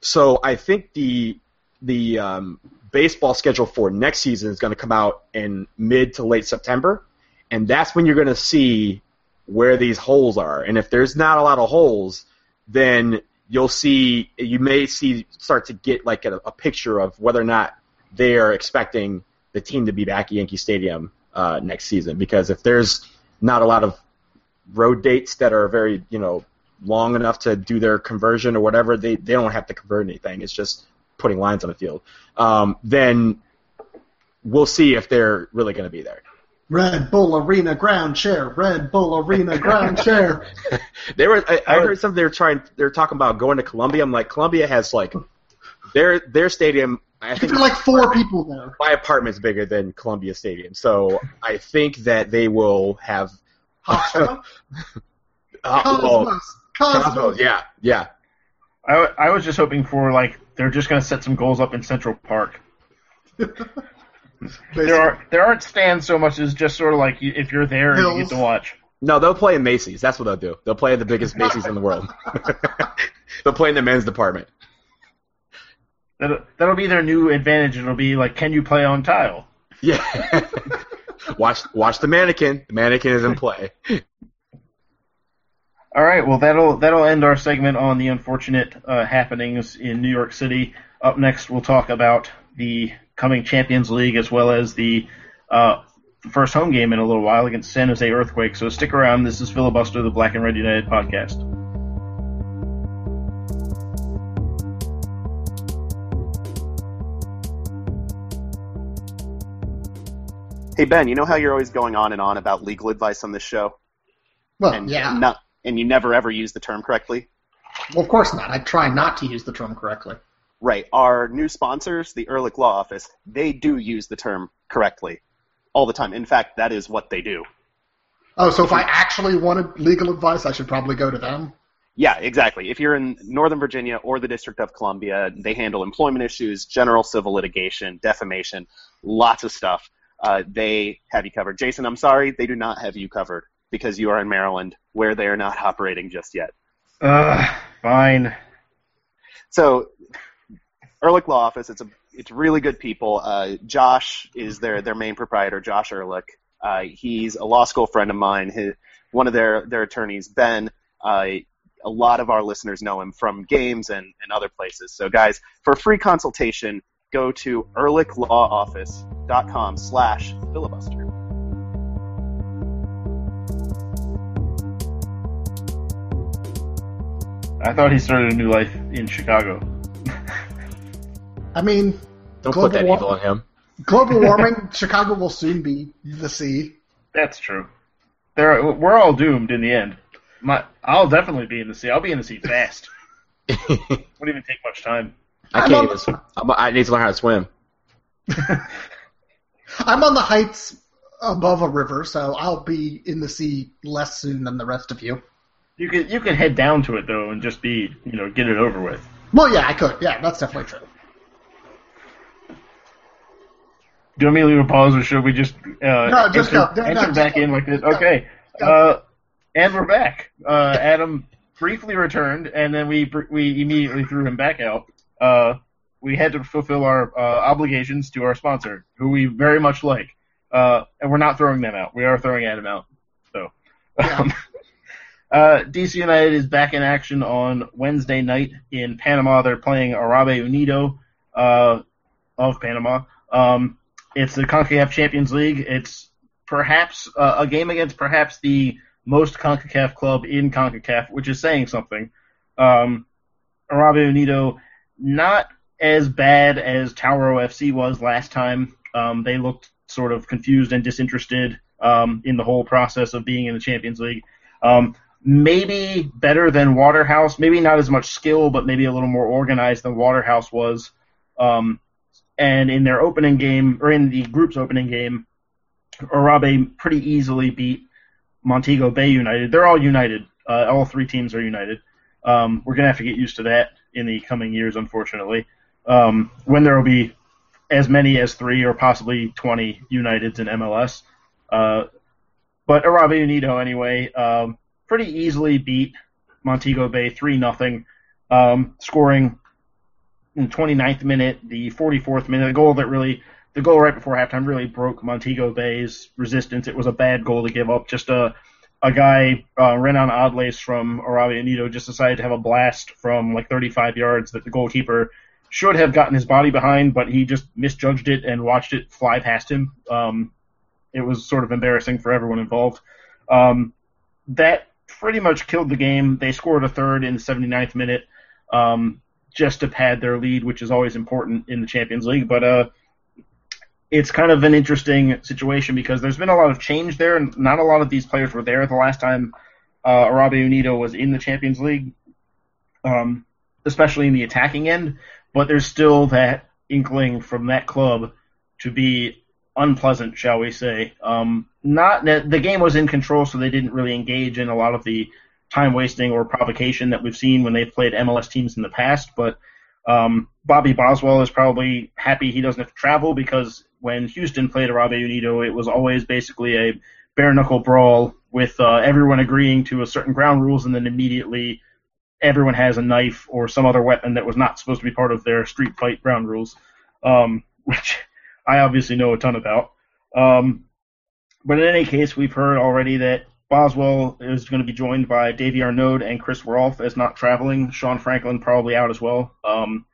So I think the the um, baseball schedule for next season is going to come out in mid to late September, and that's when you're going to see where these holes are. And if there's not a lot of holes, then you'll see you may see start to get like a, a picture of whether or not they are expecting the team to be back at Yankee Stadium uh, next season. Because if there's not a lot of road dates that are very you know long enough to do their conversion or whatever, they they don't have to convert anything. It's just putting lines on the field. Um, then we'll see if they're really going to be there. Red Bull Arena ground chair. Red Bull Arena ground chair. They were. I, I heard something. They're trying. They're talking about going to Columbia. I'm like, Columbia has like their their stadium. I think There are like four people there. my apartment's bigger than Columbia Stadium, so I think that they will have. Hofstra? Uh, Cosmos. Cosmos. Cosmos, yeah, yeah. I, I was just hoping for like they're just going to set some goals up in Central Park. There are there aren't stands so much as just sort of like you, if you're there and you get to watch. No, they'll play in Macy's. That's what they'll do. They'll play at the biggest Macy's in the world. they'll play in the men's department. That'll, that'll be their new advantage. It'll be like, can you play on tile? Yeah. watch watch the mannequin. The mannequin is in play. All right, well that'll that'll end our segment on the unfortunate uh, happenings in New York City. Up next, we'll talk about the coming Champions League as well as the uh, first home game in a little while against San Jose Earthquake. So stick around. This is Filibuster, the Black and Red United podcast. Hey Ben, you know how you're always going on and on about legal advice on this show, Well, and yeah. not, and you never ever use the term correctly. Well, of course not. I try not to use the term correctly. Right. Our new sponsors, the Ehrlich Law Office, they do use the term correctly all the time. In fact, that is what they do. Oh, so if I actually wanted legal advice, I should probably go to them. Yeah, exactly. If you're in Northern Virginia or the District of Columbia, they handle employment issues, general civil litigation, defamation, lots of stuff. Uh, they have you covered. Jason, I'm sorry, they do not have you covered because you are in Maryland, where they are not operating just yet. Uh, fine. So, Ehrlich Law Office, it's a it's really good people. Uh, Josh is their their main proprietor, Josh Ehrlich. Uh, he's a law school friend of mine. His, one of their their attorneys, Ben. Uh, a lot of our listeners know him from games and, and other places. So, guys, for a free consultation, go to ehrlichlawoffice.com slash filibuster. I thought he started a new life in Chicago. I mean, Don't put that war- evil on him. global warming, Chicago will soon be the sea. That's true. There, we're all doomed in the end. My, I'll definitely be in the sea. I'll be in the sea fast. Won't even take much time. I I'm can't on- even. Swim. I'm, I need to learn how to swim. I'm on the heights above a river, so I'll be in the sea less soon than the rest of you. You can you can head down to it though and just be you know get it over with. Well, yeah, I could. Yeah, that's definitely true. Do you want me to leave a pause or should we just uh, No, just enter, go. No, no, enter just back go. in like this? Go. Okay. Go. Uh, and we're back. Uh, Adam briefly returned, and then we we immediately threw him back out. Uh, we had to fulfill our uh, obligations to our sponsor, who we very much like, uh, and we're not throwing them out. We are throwing Adam out. So, um, uh, DC United is back in action on Wednesday night in Panama. They're playing Arabe Unido uh, of Panama. Um, it's the CONCACAF Champions League. It's perhaps uh, a game against perhaps the most CONCACAF club in CONCACAF, which is saying something. Um, Arabe Unido, not as bad as Tauro FC was last time. Um, they looked sort of confused and disinterested um, in the whole process of being in the Champions League. Um, maybe better than Waterhouse. Maybe not as much skill, but maybe a little more organized than Waterhouse was. Um, and in their opening game, or in the group's opening game, Arabe pretty easily beat Montego Bay United. They're all united. Uh, all three teams are united. Um, we're gonna have to get used to that in the coming years, unfortunately. Um, when there will be as many as three or possibly 20 Uniteds in MLS. Uh, but Arabe Unido, anyway, um, pretty easily beat Montego Bay 3 0, um, scoring in the 29th minute, the 44th minute, the goal that really, the goal right before halftime really broke Montego Bay's resistance. It was a bad goal to give up. Just a, a guy, uh, Renan Addles from Arabe Unido, just decided to have a blast from like 35 yards that the goalkeeper should have gotten his body behind, but he just misjudged it and watched it fly past him. Um, it was sort of embarrassing for everyone involved. Um, that pretty much killed the game. They scored a third in the 79th minute um, just to pad their lead, which is always important in the Champions League. But uh, it's kind of an interesting situation because there's been a lot of change there, and not a lot of these players were there the last time uh, Arabe Unido was in the Champions League, um, especially in the attacking end. But there's still that inkling from that club to be unpleasant, shall we say. Um, not the game was in control, so they didn't really engage in a lot of the time wasting or provocation that we've seen when they've played MLS teams in the past. But um, Bobby Boswell is probably happy he doesn't have to travel because when Houston played Arabe Unido, it was always basically a bare knuckle brawl with uh, everyone agreeing to a certain ground rules and then immediately everyone has a knife or some other weapon that was not supposed to be part of their street fight ground rules, um, which I obviously know a ton about. Um, but in any case, we've heard already that Boswell is going to be joined by Davy Arnaud and Chris Rolfe as not traveling. Sean Franklin probably out as well. Um,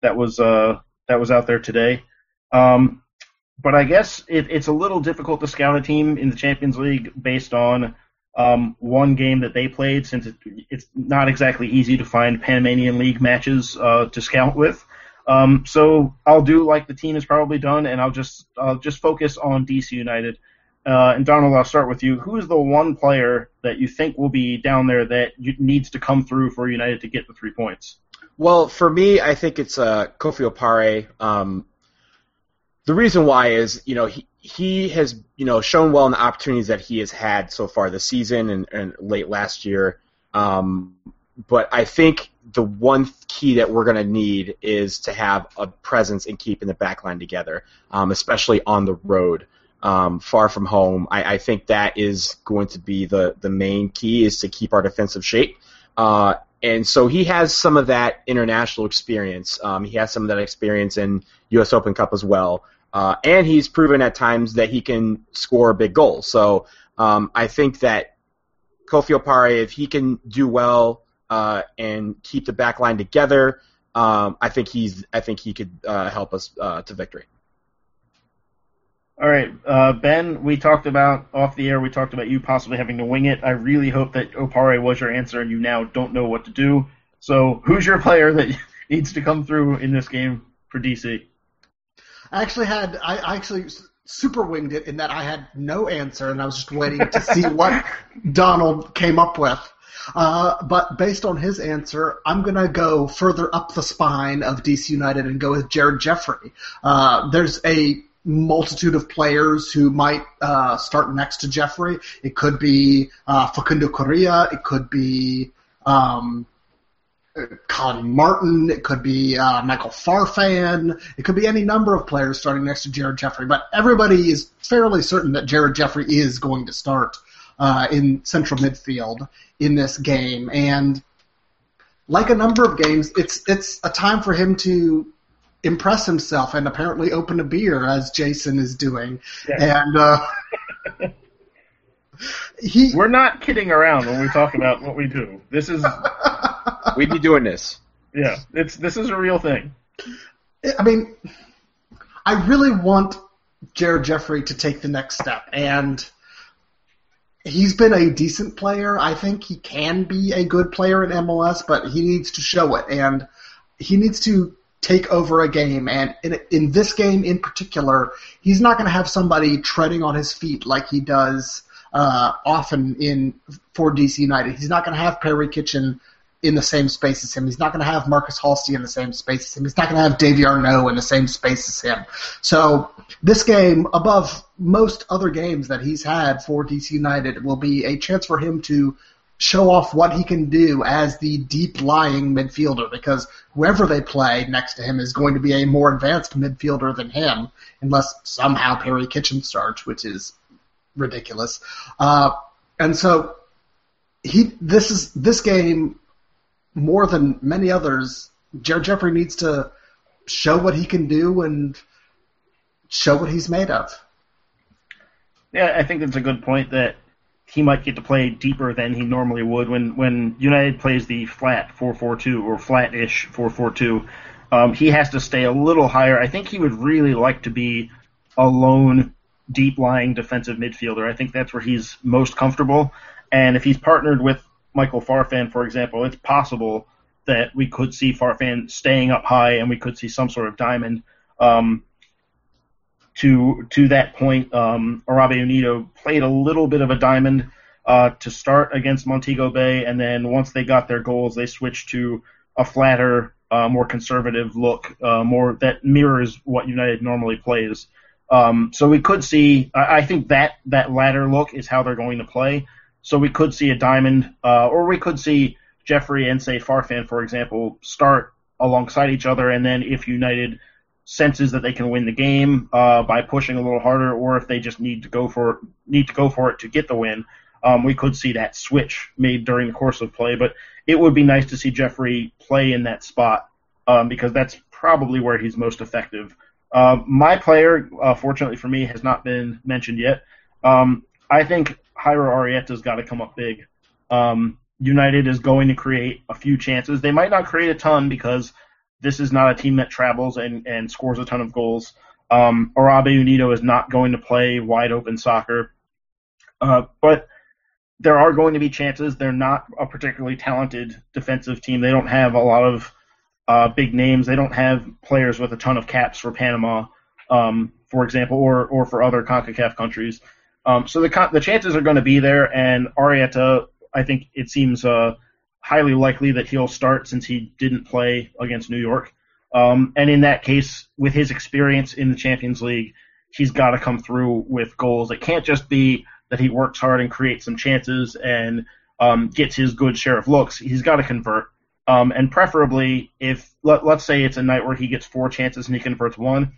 that was uh, that was out there today. Um, but I guess it, it's a little difficult to scout a team in the Champions League based on um, one game that they played, since it, it's not exactly easy to find Panamanian League matches uh, to scout with. Um, so I'll do like the team is probably done, and I'll just I'll just focus on DC United. Uh, and Donald, I'll start with you. Who is the one player that you think will be down there that needs to come through for United to get the three points? Well, for me, I think it's uh, Kofi Opare. Um, the reason why is, you know, he, he has, you know, shown well in the opportunities that he has had so far this season and, and late last year. Um, but I think the one key that we're going to need is to have a presence in keeping the back line together, um, especially on the road, um, far from home. I, I, think that is going to be the, the main key is to keep our defensive shape. Uh, and so he has some of that international experience. Um, he has some of that experience in U.S. Open Cup as well, uh, and he's proven at times that he can score big goals. So um, I think that Kofi Opare, if he can do well uh, and keep the back line together, um, I think he's I think he could uh, help us uh, to victory. All right, uh, Ben. We talked about off the air. We talked about you possibly having to wing it. I really hope that Opare was your answer, and you now don't know what to do. So, who's your player that needs to come through in this game for DC? I actually had I actually super winged it in that I had no answer, and I was just waiting to see what Donald came up with. Uh, but based on his answer, I'm going to go further up the spine of DC United and go with Jared Jeffrey. Uh, there's a multitude of players who might uh, start next to Jeffrey. It could be uh, Facundo Correa. It could be um, Colin Martin. It could be uh, Michael Farfan. It could be any number of players starting next to Jared Jeffrey. But everybody is fairly certain that Jared Jeffrey is going to start uh, in central midfield in this game. And like a number of games, it's it's a time for him to impress himself and apparently open a beer as Jason is doing. Yeah. And uh, he We're not kidding around when we talk about what we do. This is we'd be doing this. Yeah, it's this is a real thing. I mean, I really want Jared Jeffrey to take the next step and he's been a decent player. I think he can be a good player in MLS, but he needs to show it and he needs to take over a game. And in, in this game in particular, he's not going to have somebody treading on his feet like he does uh, often in for DC United. He's not going to have Perry Kitchen in the same space as him. He's not going to have Markus Halsti in the same space as him. He's not going to have Davy Arnaud in the same space as him. So this game, above most other games that he's had for DC United, will be a chance for him to show off what he can do as the deep lying midfielder because whoever they play next to him is going to be a more advanced midfielder than him unless somehow Perry Kitchen starts, which is ridiculous. Uh, and so he this is this game more than many others. Jared Jeffrey needs to show what he can do and show what he's made of. Yeah, I think that's a good point that he might get to play deeper than he normally would when when United plays the flat 4-4-2 or flat-ish 4-4-2. Um, he has to stay a little higher. I think he would really like to be a lone, deep-lying defensive midfielder. I think that's where he's most comfortable. And if he's partnered with Michael Farfan, for example, it's possible that we could see Farfan staying up high and we could see some sort of diamond. Um, to to that point, um, Arabe Unido played a little bit of a diamond uh, to start against Montego Bay, and then once they got their goals, they switched to a flatter, uh, more conservative look, uh, more that mirrors what United normally plays. Um, so we could see. I, I think that that latter look is how they're going to play. So we could see a diamond, uh, or we could see Jeffrey and say Farfan, for example, start alongside each other, and then if United senses that they can win the game uh, by pushing a little harder, or if they just need to go for need to go for it to get the win, um, we could see that switch made during the course of play. But it would be nice to see Jeffrey play in that spot um, because that's probably where he's most effective. Uh, my player, uh, fortunately for me, has not been mentioned yet. Um, I think Jairo Arrieta's got to come up big. Um, United is going to create a few chances. They might not create a ton because this is not a team that travels and, and scores a ton of goals. Um, Arabe Unido is not going to play wide open soccer. Uh, but there are going to be chances. They're not a particularly talented defensive team. They don't have a lot of uh, big names. They don't have players with a ton of caps for Panama, um, for example, or or for other CONCACAF countries. Um, so the the chances are going to be there, and Arrieta, I think it seems uh, highly likely that he'll start since he didn't play against New York. Um, and in that case, with his experience in the Champions League, he's got to come through with goals. It can't just be that he works hard and creates some chances and um, gets his good share of looks. He's got to convert. Um, and preferably, if let, let's say it's a night where he gets four chances and he converts one,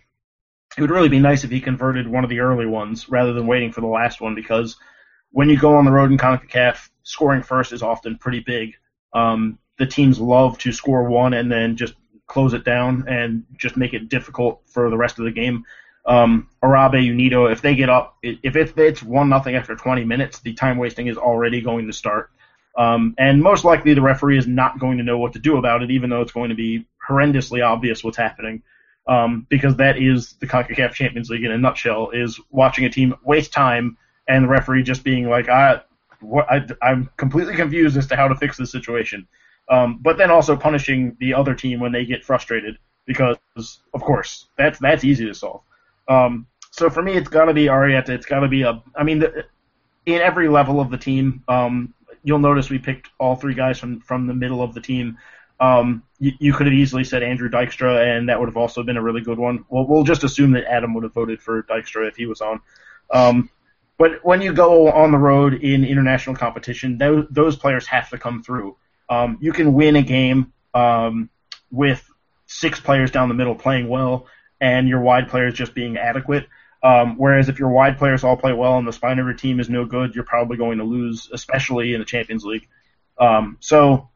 it would really be nice if he converted one of the early ones rather than waiting for the last one because when you go on the road in CONCACAF, scoring first is often pretty big. Um, the teams love to score one and then just close it down and just make it difficult for the rest of the game um, Arabe Unido, if they get up, if it's one nothing after 20 minutes, the time wasting is already going to start. Um, and most likely the referee is not going to know what to do about it, even though it's going to be horrendously obvious what's happening. Um, because that is the CONCACAF Champions League in a nutshell, is watching a team waste time and the referee just being like, I, what, I, I'm completely confused as to how to fix this situation. Um, but then also punishing the other team when they get frustrated because, of course, that's that's easy to solve. Um, so for me, it's got to be Arrieta. It's got to be a. I mean, the, in every level of the team, um, you'll notice we picked all three guys from from the middle of the team. Um, you, you could have easily said Andrew Dykstra, and that would have also been a really good one. Well, we'll just assume that Adam would have voted for Dykstra if he was on. Um, but when you go on the road in international competition, those, those players have to come through. Um, you can win a game um, with six players down the middle playing well, and your wide players just being adequate. Um, whereas if your wide players all play well and the spine of your team is no good, you're probably going to lose, especially in the Champions League. Um, so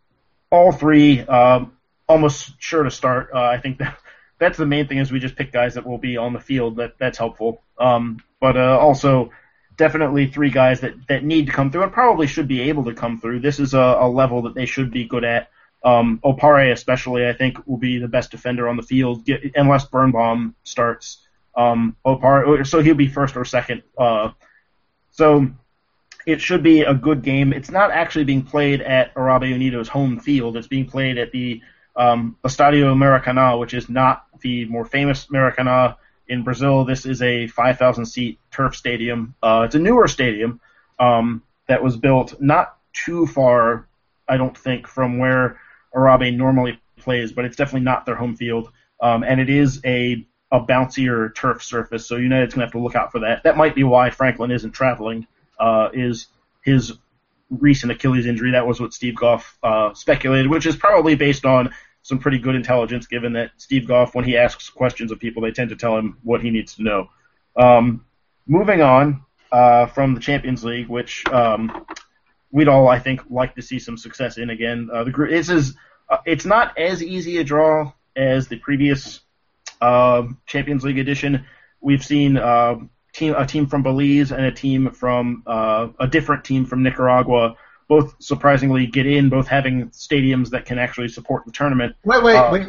all three um, almost sure to start. Uh, I think that that's the main thing is we just pick guys that will be on the field. That that's helpful. Um, but uh, also definitely three guys that, that need to come through and probably should be able to come through. This is a, a level that they should be good at. Um, Opare especially, I think, will be the best defender on the field get, unless Birnbaum starts. Um, Opare, so he'll be first or second. Uh, so it should be a good game. It's not actually being played at Arabe Unido's home field. It's being played at the um, Estadio Maracanã, which is not the more famous Maracanã in Brazil. This is a 5,000 seat turf stadium. Uh, it's a newer stadium um, that was built not too far, I don't think, from where Arabe normally plays, but it's definitely not their home field. Um, and it is a a bouncier turf surface, so United's gonna have to look out for that. That might be why Franklin isn't traveling. Uh, is his recent Achilles injury? That was what Steve Goff uh, speculated, which is probably based on some pretty good intelligence, given that Steve Goff, when he asks questions of people, they tend to tell him what he needs to know. Um, moving on uh, from the Champions League, which um, we'd all, I think, like to see some success in again. Uh, the group this is uh, it's not as easy a draw as the previous uh, Champions League edition. We've seen uh, team a team from Belize and a team from uh, a different team from Nicaragua. Both surprisingly get in, both having stadiums that can actually support the tournament. Wait, wait, uh, wait.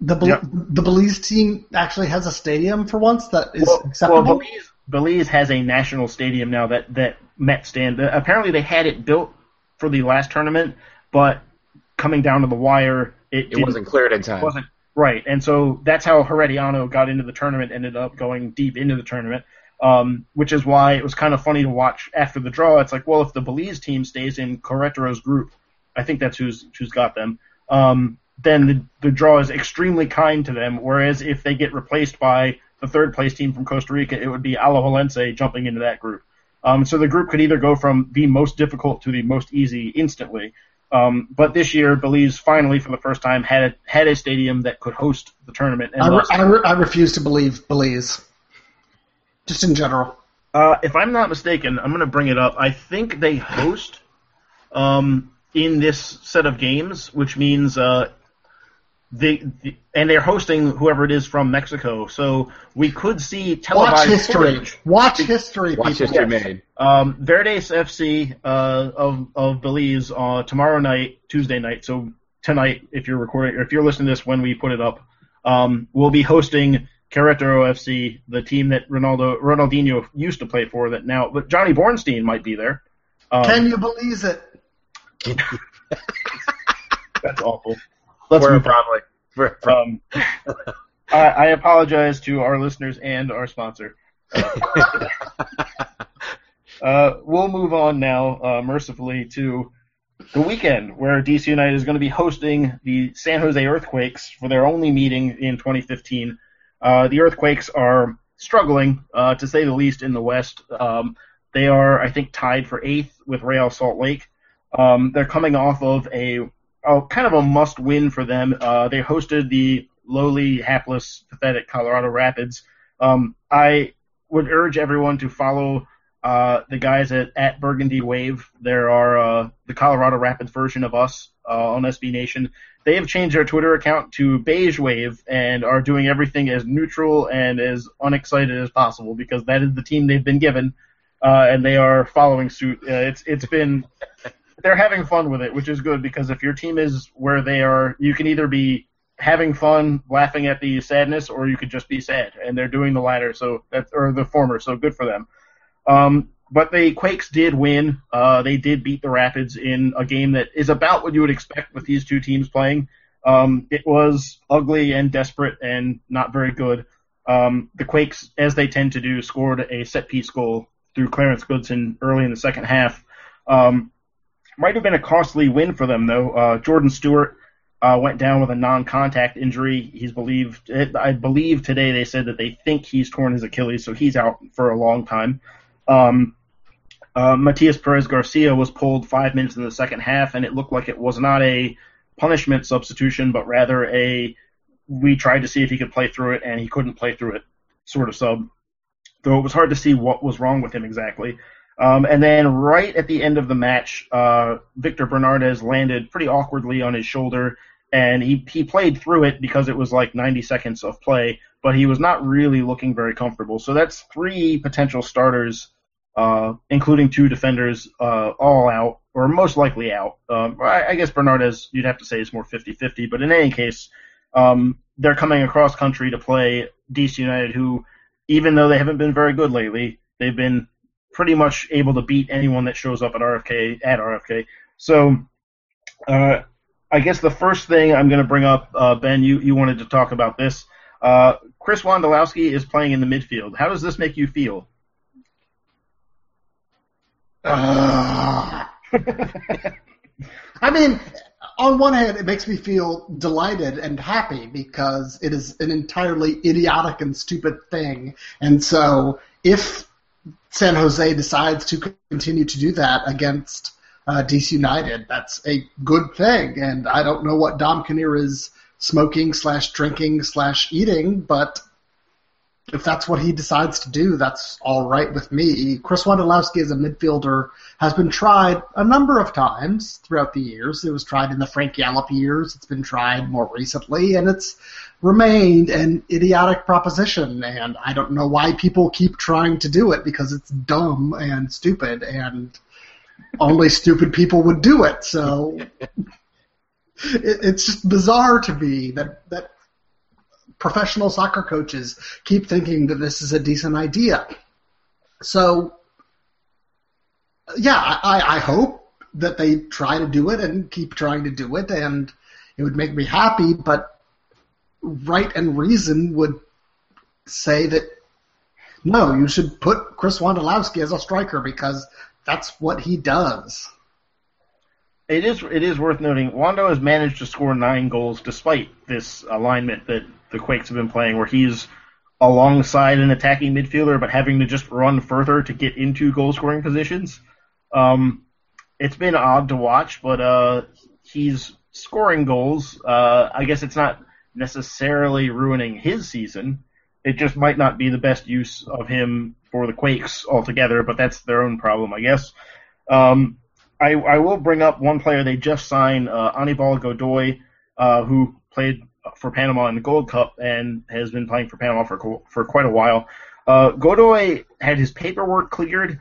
The Bel- the Belize team actually has a stadium for once that is well, acceptable. Well, Belize, Belize has a national stadium now that that Met stand. Apparently, they had it built for the last tournament, but coming down to the wire, it, it wasn't cleared in time. Wasn't right, and so that's how Herediano got into the tournament. Ended up going deep into the tournament, um, which is why it was kind of funny to watch after the draw. It's like, well, if the Belize team stays in Querétaro's group, I think that's who's who's got them. Um, then the, the draw is extremely kind to them. Whereas if they get replaced by the third place team from Costa Rica, it would be Alajuelense jumping into that group. Um, so the group could either go from the most difficult to the most easy instantly. Um, but this year, Belize finally, for the first time, had a, had a stadium that could host the tournament. I, re- I, re- I, refuse to believe Belize, just in general. Uh, if I'm not mistaken, I'm going to bring it up. I think they host um, in this set of games, which means uh, the, the and they're hosting whoever it is from Mexico, so we could see televised Watch history. footage. Watch history, Watch people. history Yes. made. Um, Verdes FC uh, of of Belize uh, tomorrow night, Tuesday night. So tonight, if you're recording, or if you're listening to this when we put it up, um, we'll be hosting Querétaro FC, the team that Ronaldo Ronaldinho used to play for. That now, but Johnny Bornstein might be there. Um, Can you believe it? that's awful. Let's We're move probably. we're- Um, I, I apologize to our listeners and our sponsor. Uh, we'll move on now, uh, mercifully, to the weekend where DC United is going to be hosting the San Jose Earthquakes for their only meeting in 2015. Uh, the Earthquakes are struggling, uh, to say the least, in the West. Um, they are, I think, tied for eighth with Real Salt Lake. Um, they're coming off of a, a kind of a must-win for them. Uh, they hosted the lowly, hapless, pathetic Colorado Rapids. Um, I would urge everyone to follow uh, the guys at, at Burgundy Wave. There are uh, the Colorado Rapids version of us uh, on SB Nation. They have changed their Twitter account to Beige Wave and are doing everything as neutral and as unexcited as possible because that is the team they've been given, uh, and they are following suit. Uh, it's it's been they're having fun with it, which is good because if your team is where they are, you can either be having fun, laughing at the sadness, or you could just be sad, and they're doing the latter. So that's or the former. So good for them. Um, but the Quakes did win. Uh, they did beat the Rapids in a game that is about what you would expect with these two teams playing. Um, it was ugly and desperate and not very good. Um, the Quakes, as they tend to do, scored a set piece goal through Clarence Goodson early in the second half. Um, might have been a costly win for them, though. Uh, Jordan Stewart uh, went down with a non-contact injury. He's believed. I believe today they said that they think he's torn his Achilles, so he's out for a long time. Um, uh, Matias Perez Garcia was pulled five minutes in the second half, and it looked like it was not a punishment substitution, but rather a we tried to see if he could play through it, and he couldn't play through it sort of sub. Though it was hard to see what was wrong with him exactly. Um, and then right at the end of the match, uh, Victor Bernardez landed pretty awkwardly on his shoulder, and he he played through it because it was like 90 seconds of play, but he was not really looking very comfortable. So that's three potential starters, uh, including two defenders, uh, all out or most likely out. Um, I, I guess Bernardez you'd have to say is more 50-50, but in any case, um, they're coming across country to play DC United, who even though they haven't been very good lately, they've been pretty much able to beat anyone that shows up at RFK at RFK. So, uh, I guess the first thing I'm going to bring up, uh, Ben, you, you wanted to talk about this. Uh, Chris Wondolowski is playing in the midfield. How does this make you feel? Ugh. I mean, on one hand, it makes me feel delighted and happy because it is an entirely idiotic and stupid thing. And so, if San Jose decides to continue to do that against uh, DC United, that's a good thing. And I don't know what Dom Kinnear is smoking slash drinking slash eating, but if that's what he decides to do, that's all right with me. Chris Wondolowski as a midfielder has been tried a number of times throughout the years. It was tried in the Frank Yallop years. It's been tried more recently, and it's remained an idiotic proposition. And I don't know why people keep trying to do it because it's dumb and stupid, and only stupid people would do it. So it, it's just bizarre to me that that professional soccer coaches keep thinking that this is a decent idea. So, yeah, I, I hope that they try to do it and keep trying to do it, and it would make me happy, but right and reason would say that no, you should put Chris Wondolowski as a striker because that's what he does. It is it is worth noting Wando has managed to score nine goals despite this alignment that the Quakes have been playing, where he's alongside an attacking midfielder but having to just run further to get into goal scoring positions. Um, it's been odd to watch, but uh, he's scoring goals. Uh, I guess it's not necessarily ruining his season. It just might not be the best use of him for the Quakes altogether, but that's their own problem, I guess. Um, I, I will bring up one player they just signed, uh, Anibal Godoy, uh, who played for Panama in the Gold Cup and has been playing for Panama for for quite a while. Uh, Godoy had his paperwork cleared,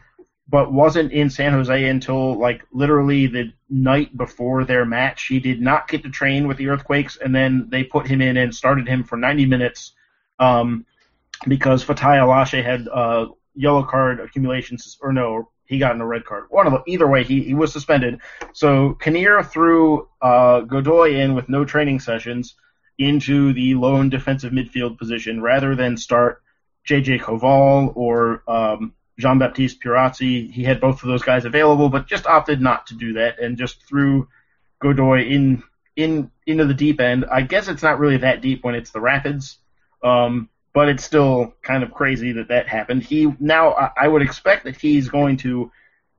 but wasn't in San Jose until like literally the night before their match. He did not get to train with the Earthquakes, and then they put him in and started him for 90 minutes um, because Fatai Alashe had uh, yellow card accumulation, or no, he got in a red card. One of the, either way, he, he was suspended. So Kinnear threw uh, Godoy in with no training sessions into the lone defensive midfield position rather than start J.J. Koval or um, Jean Baptiste Pierazzi. He had both of those guys available, but just opted not to do that and just threw Godoy in in into the deep end. I guess it's not really that deep when it's the Rapids. Um, but it's still kind of crazy that that happened. He now I would expect that he's going to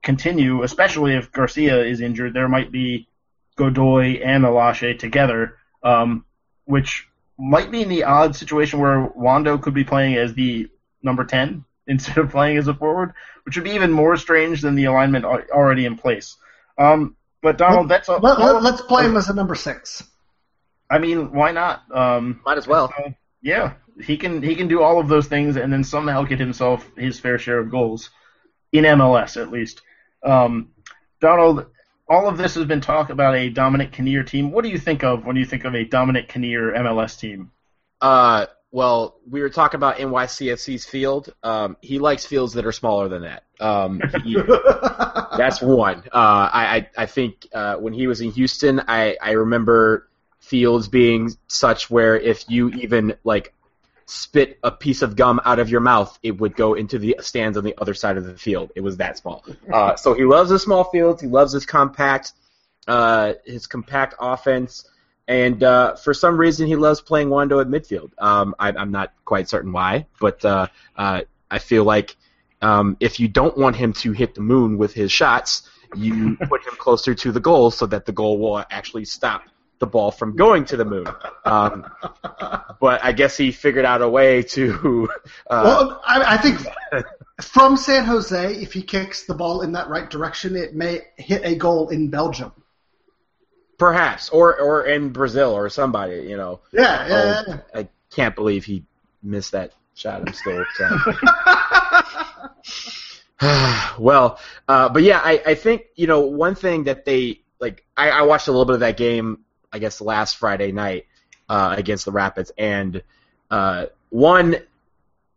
continue, especially if Garcia is injured. There might be Godoy and Alashe together, um, which might be in the odd situation where Wondo could be playing as the number ten instead of playing as a forward, which would be even more strange than the alignment already in place. Um, but Donald, that's all. Let, us let, play him as a number six. I mean, why not? Um, Might as well. So, yeah, he can he can do all of those things and then somehow get himself his fair share of goals in MLS at least. Um, Donald, all of this has been talk about a Dominic Kinnear team. What do you think of when you think of a Dominic Kinnear MLS team? Uh, well, we were talking about NYCFC's field. Um, he likes fields that are smaller than that. Um, he, that's one. Uh, I, I, I think uh, when he was in Houston, I, I remember fields being such where if you even like spit a piece of gum out of your mouth, it would go into the stands on the other side of the field. It was that small. Uh, so he loves his small fields. He loves his compact, uh, his compact offense, and uh, for some reason he loves playing Wondo at midfield. Um, I, am not quite certain why, but uh, uh, I feel like um, if you don't want him to hit the moon with his shots, you put him closer to the goal so that the goal will actually stop the ball from going to the moon. Um, but I guess he figured out a way to. Uh, well, I, I think from San Jose, if he kicks the ball in that right direction, it may hit a goal in Belgium. Perhaps, or or in Brazil or somebody, you know. Yeah, yeah. Oh, yeah. I can't believe he missed that shot. I'm still upset. well, uh, but yeah, I, I think you know one thing that they like. I, I watched a little bit of that game I guess last Friday night uh, against the Rapids, and uh, one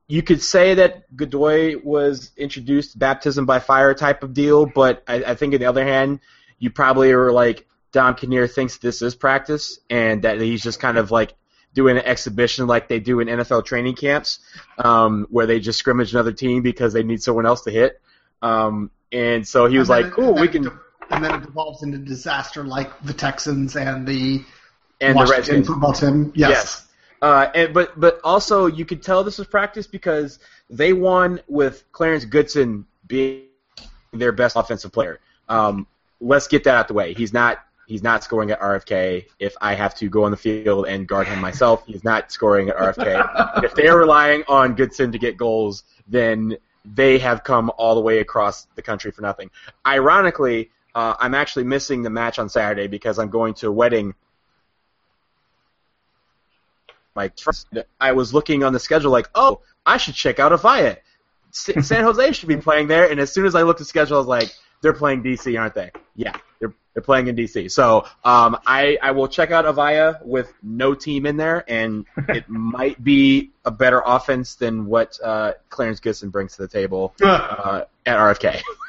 you could say that Godoy was introduced baptism by fire type of deal, but I, I think on the other hand, you probably are like Dom Kinnear thinks this is practice and that he's just kind of like doing an exhibition like they do in NFL training camps, um, where they just scrimmage another team because they need someone else to hit. Um, and so he was like, "Cool, we can." And then it devolves into disaster like the Texans and the and Washington the Redskins football team. Yes. yes. Uh, and, but but also you could tell this was practice because they won with Clarence Goodson being their best offensive player. Um, let's get that out of the way. He's not he's not scoring at RFK. If I have to go on the field and guard him myself, he's not scoring at RFK. if they're relying on Goodson to get goals, then they have come all the way across the country for nothing. Ironically, uh, I'm actually missing the match on Saturday because I'm going to a wedding. My I was looking on the schedule like, oh, I should check out Avaya. San Jose should be playing there, and as soon as I looked at the schedule, I was like, they're playing DC, aren't they? Yeah, they're they're playing in DC. So um, I I will check out Avaya with no team in there, and it might be a better offense than what uh, Clarence Goodson brings to the table uh, at RFK.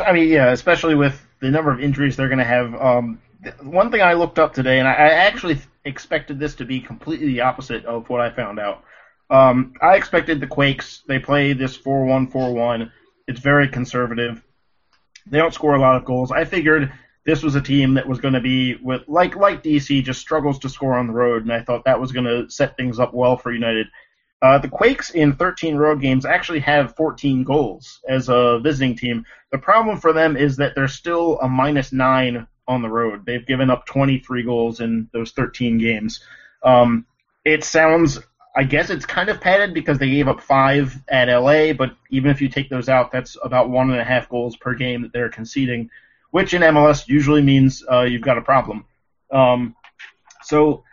I mean, yeah, especially with the number of injuries they're going to have. Um, one thing I looked up today, and I, actually expected this to be completely the opposite of what I found out. Um, I expected the Quakes. They play this 4-1-4-1. It's very conservative. They don't score a lot of goals. I figured this was a team that was going to be with like like DC just struggles to score on the road, and I thought that was going to set things up well for United. Uh, the Quakes in 13 road games actually have 14 goals as a visiting team. The problem for them is that they're still a minus nine on the road. They've given up 23 goals in those 13 games. Um, it sounds, I guess it's kind of padded because they gave up five at LA, but even if you take those out, that's about one and a half goals per game that they're conceding, which in MLS usually means uh, you've got a problem. Um, so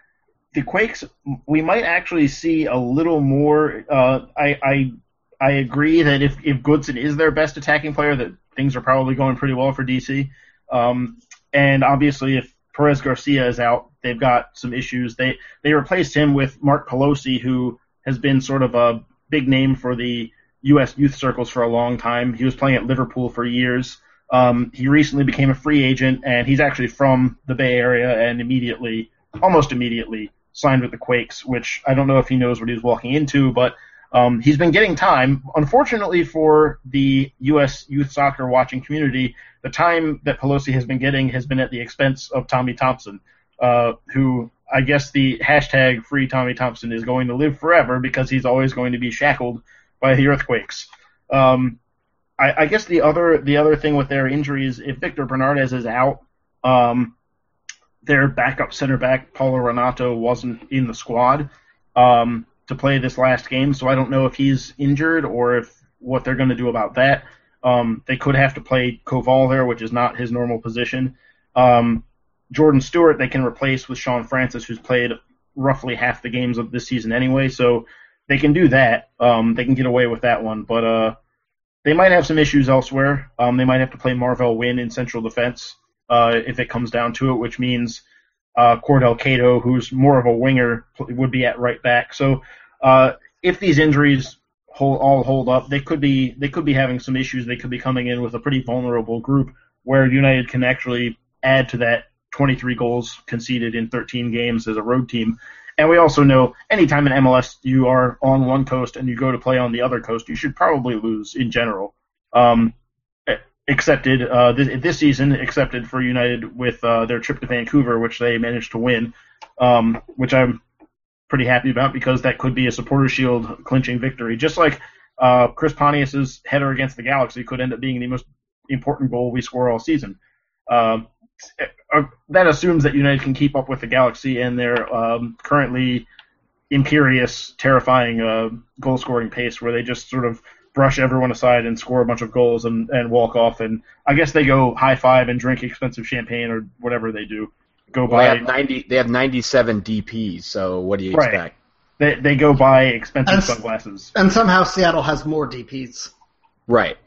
the Quakes, we might actually see a little more. Uh, I, I I agree that if if Goodson is their best attacking player, that things are probably going pretty well for DC. Um, and obviously, if Perez Garcia is out, they've got some issues. They they replaced him with Marc Pelosi, who has been sort of a big name for the U.S. youth circles for a long time. He was playing at Liverpool for years. Um, he recently became a free agent, and he's actually from the Bay Area, and immediately, almost immediately, signed with the Quakes. Which I don't know if he knows what he was walking into, but um, he's been getting time. Unfortunately for the U.S. youth soccer watching community, the time that Pelosi has been getting has been at the expense of Tommy Thompson, uh, who I guess the hashtag free Tommy Thompson is going to live forever because he's always going to be shackled by the earthquakes. Um, I, I, guess the other the other thing with their injuries, if Victor Bernardez is out, um, their backup center back Paulo Renato wasn't in the squad um, to play this last game, so I don't know if he's injured or if what they're going to do about that. Um, they could have to play Koval there, which is not his normal position. Um, Jordan Stewart they can replace with Sean Francis, who's played roughly half the games of this season anyway, so they can do that. Um, they can get away with that one, but uh, they might have some issues elsewhere. Um, they might have to play Marvell Wynne in central defense uh, if it comes down to it, which means uh, Cordell Cato, who's more of a winger, would be at right back. So uh, if these injuries hold, all hold up, they could be they could be having some issues. They could be coming in with a pretty vulnerable group where United can actually add to that 23 goals conceded in 13 games as a road team. And we also know anytime in MLS you are on one coast and you go to play on the other coast, you should probably lose in general. Um, accepted uh, this, this, season, accepted for United with uh, their trip to Vancouver, which they managed to win, um, which I'm pretty happy about because that could be a supporter shield clinching victory. Just like uh, Chris Pontius's header against the Galaxy could end up being the most important goal we score all season. Um, uh, that assumes that United can keep up with the Galaxy and their um, currently imperious, terrifying uh, goal scoring pace, where they just sort of brush everyone aside and score a bunch of goals and, and walk off. And I guess they go high five and drink expensive champagne or whatever they do. Go well, buy. They have ninety. They have ninety-seven DPs. So what do you right. expect? They they go buy expensive and, sunglasses. And somehow Seattle has more DPs. Right.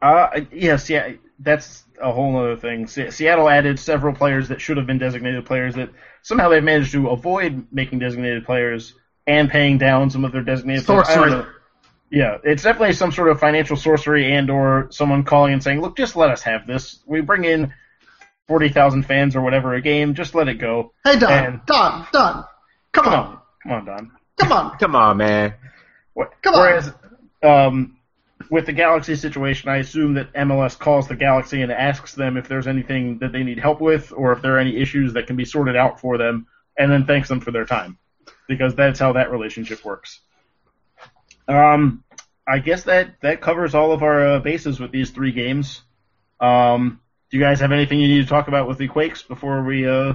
Uh yes yeah that's a whole other thing. Seattle added several players that should have been designated players that somehow they've managed to avoid making designated players and paying down some of their designated sorcery. players. Yeah, it's definitely some sort of financial sorcery and or someone calling and saying, "Look, just let us have this. We bring in forty thousand fans or whatever a game. Just let it go." Hey, Don, And- Don, Don, come, Come on. on, come on, Don. come on. Come on, man. Wh- Come on. Whereas, um, with the Galaxy situation, I assume that MLS calls the Galaxy and asks them if there's anything that they need help with, or if there are any issues that can be sorted out for them, and then thanks them for their time, because that's how that relationship works. Um, I guess that that covers all of our uh, bases with these three games. Um, do you guys have anything you need to talk about with the Quakes before we uh,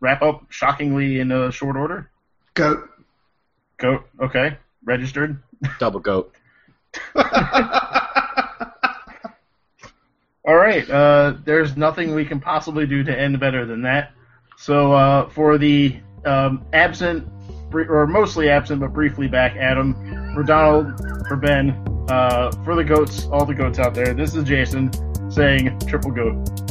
wrap up? Shockingly in a short order. Goat. Goat. Okay. Registered. Double goat. All right. Uh, there's nothing we can possibly do to end better than that. So uh, for the um, absent, or mostly absent but briefly back, Adam, for Donald, for Ben, uh, for the goats, all the goats out there. This is Jason saying triple goat.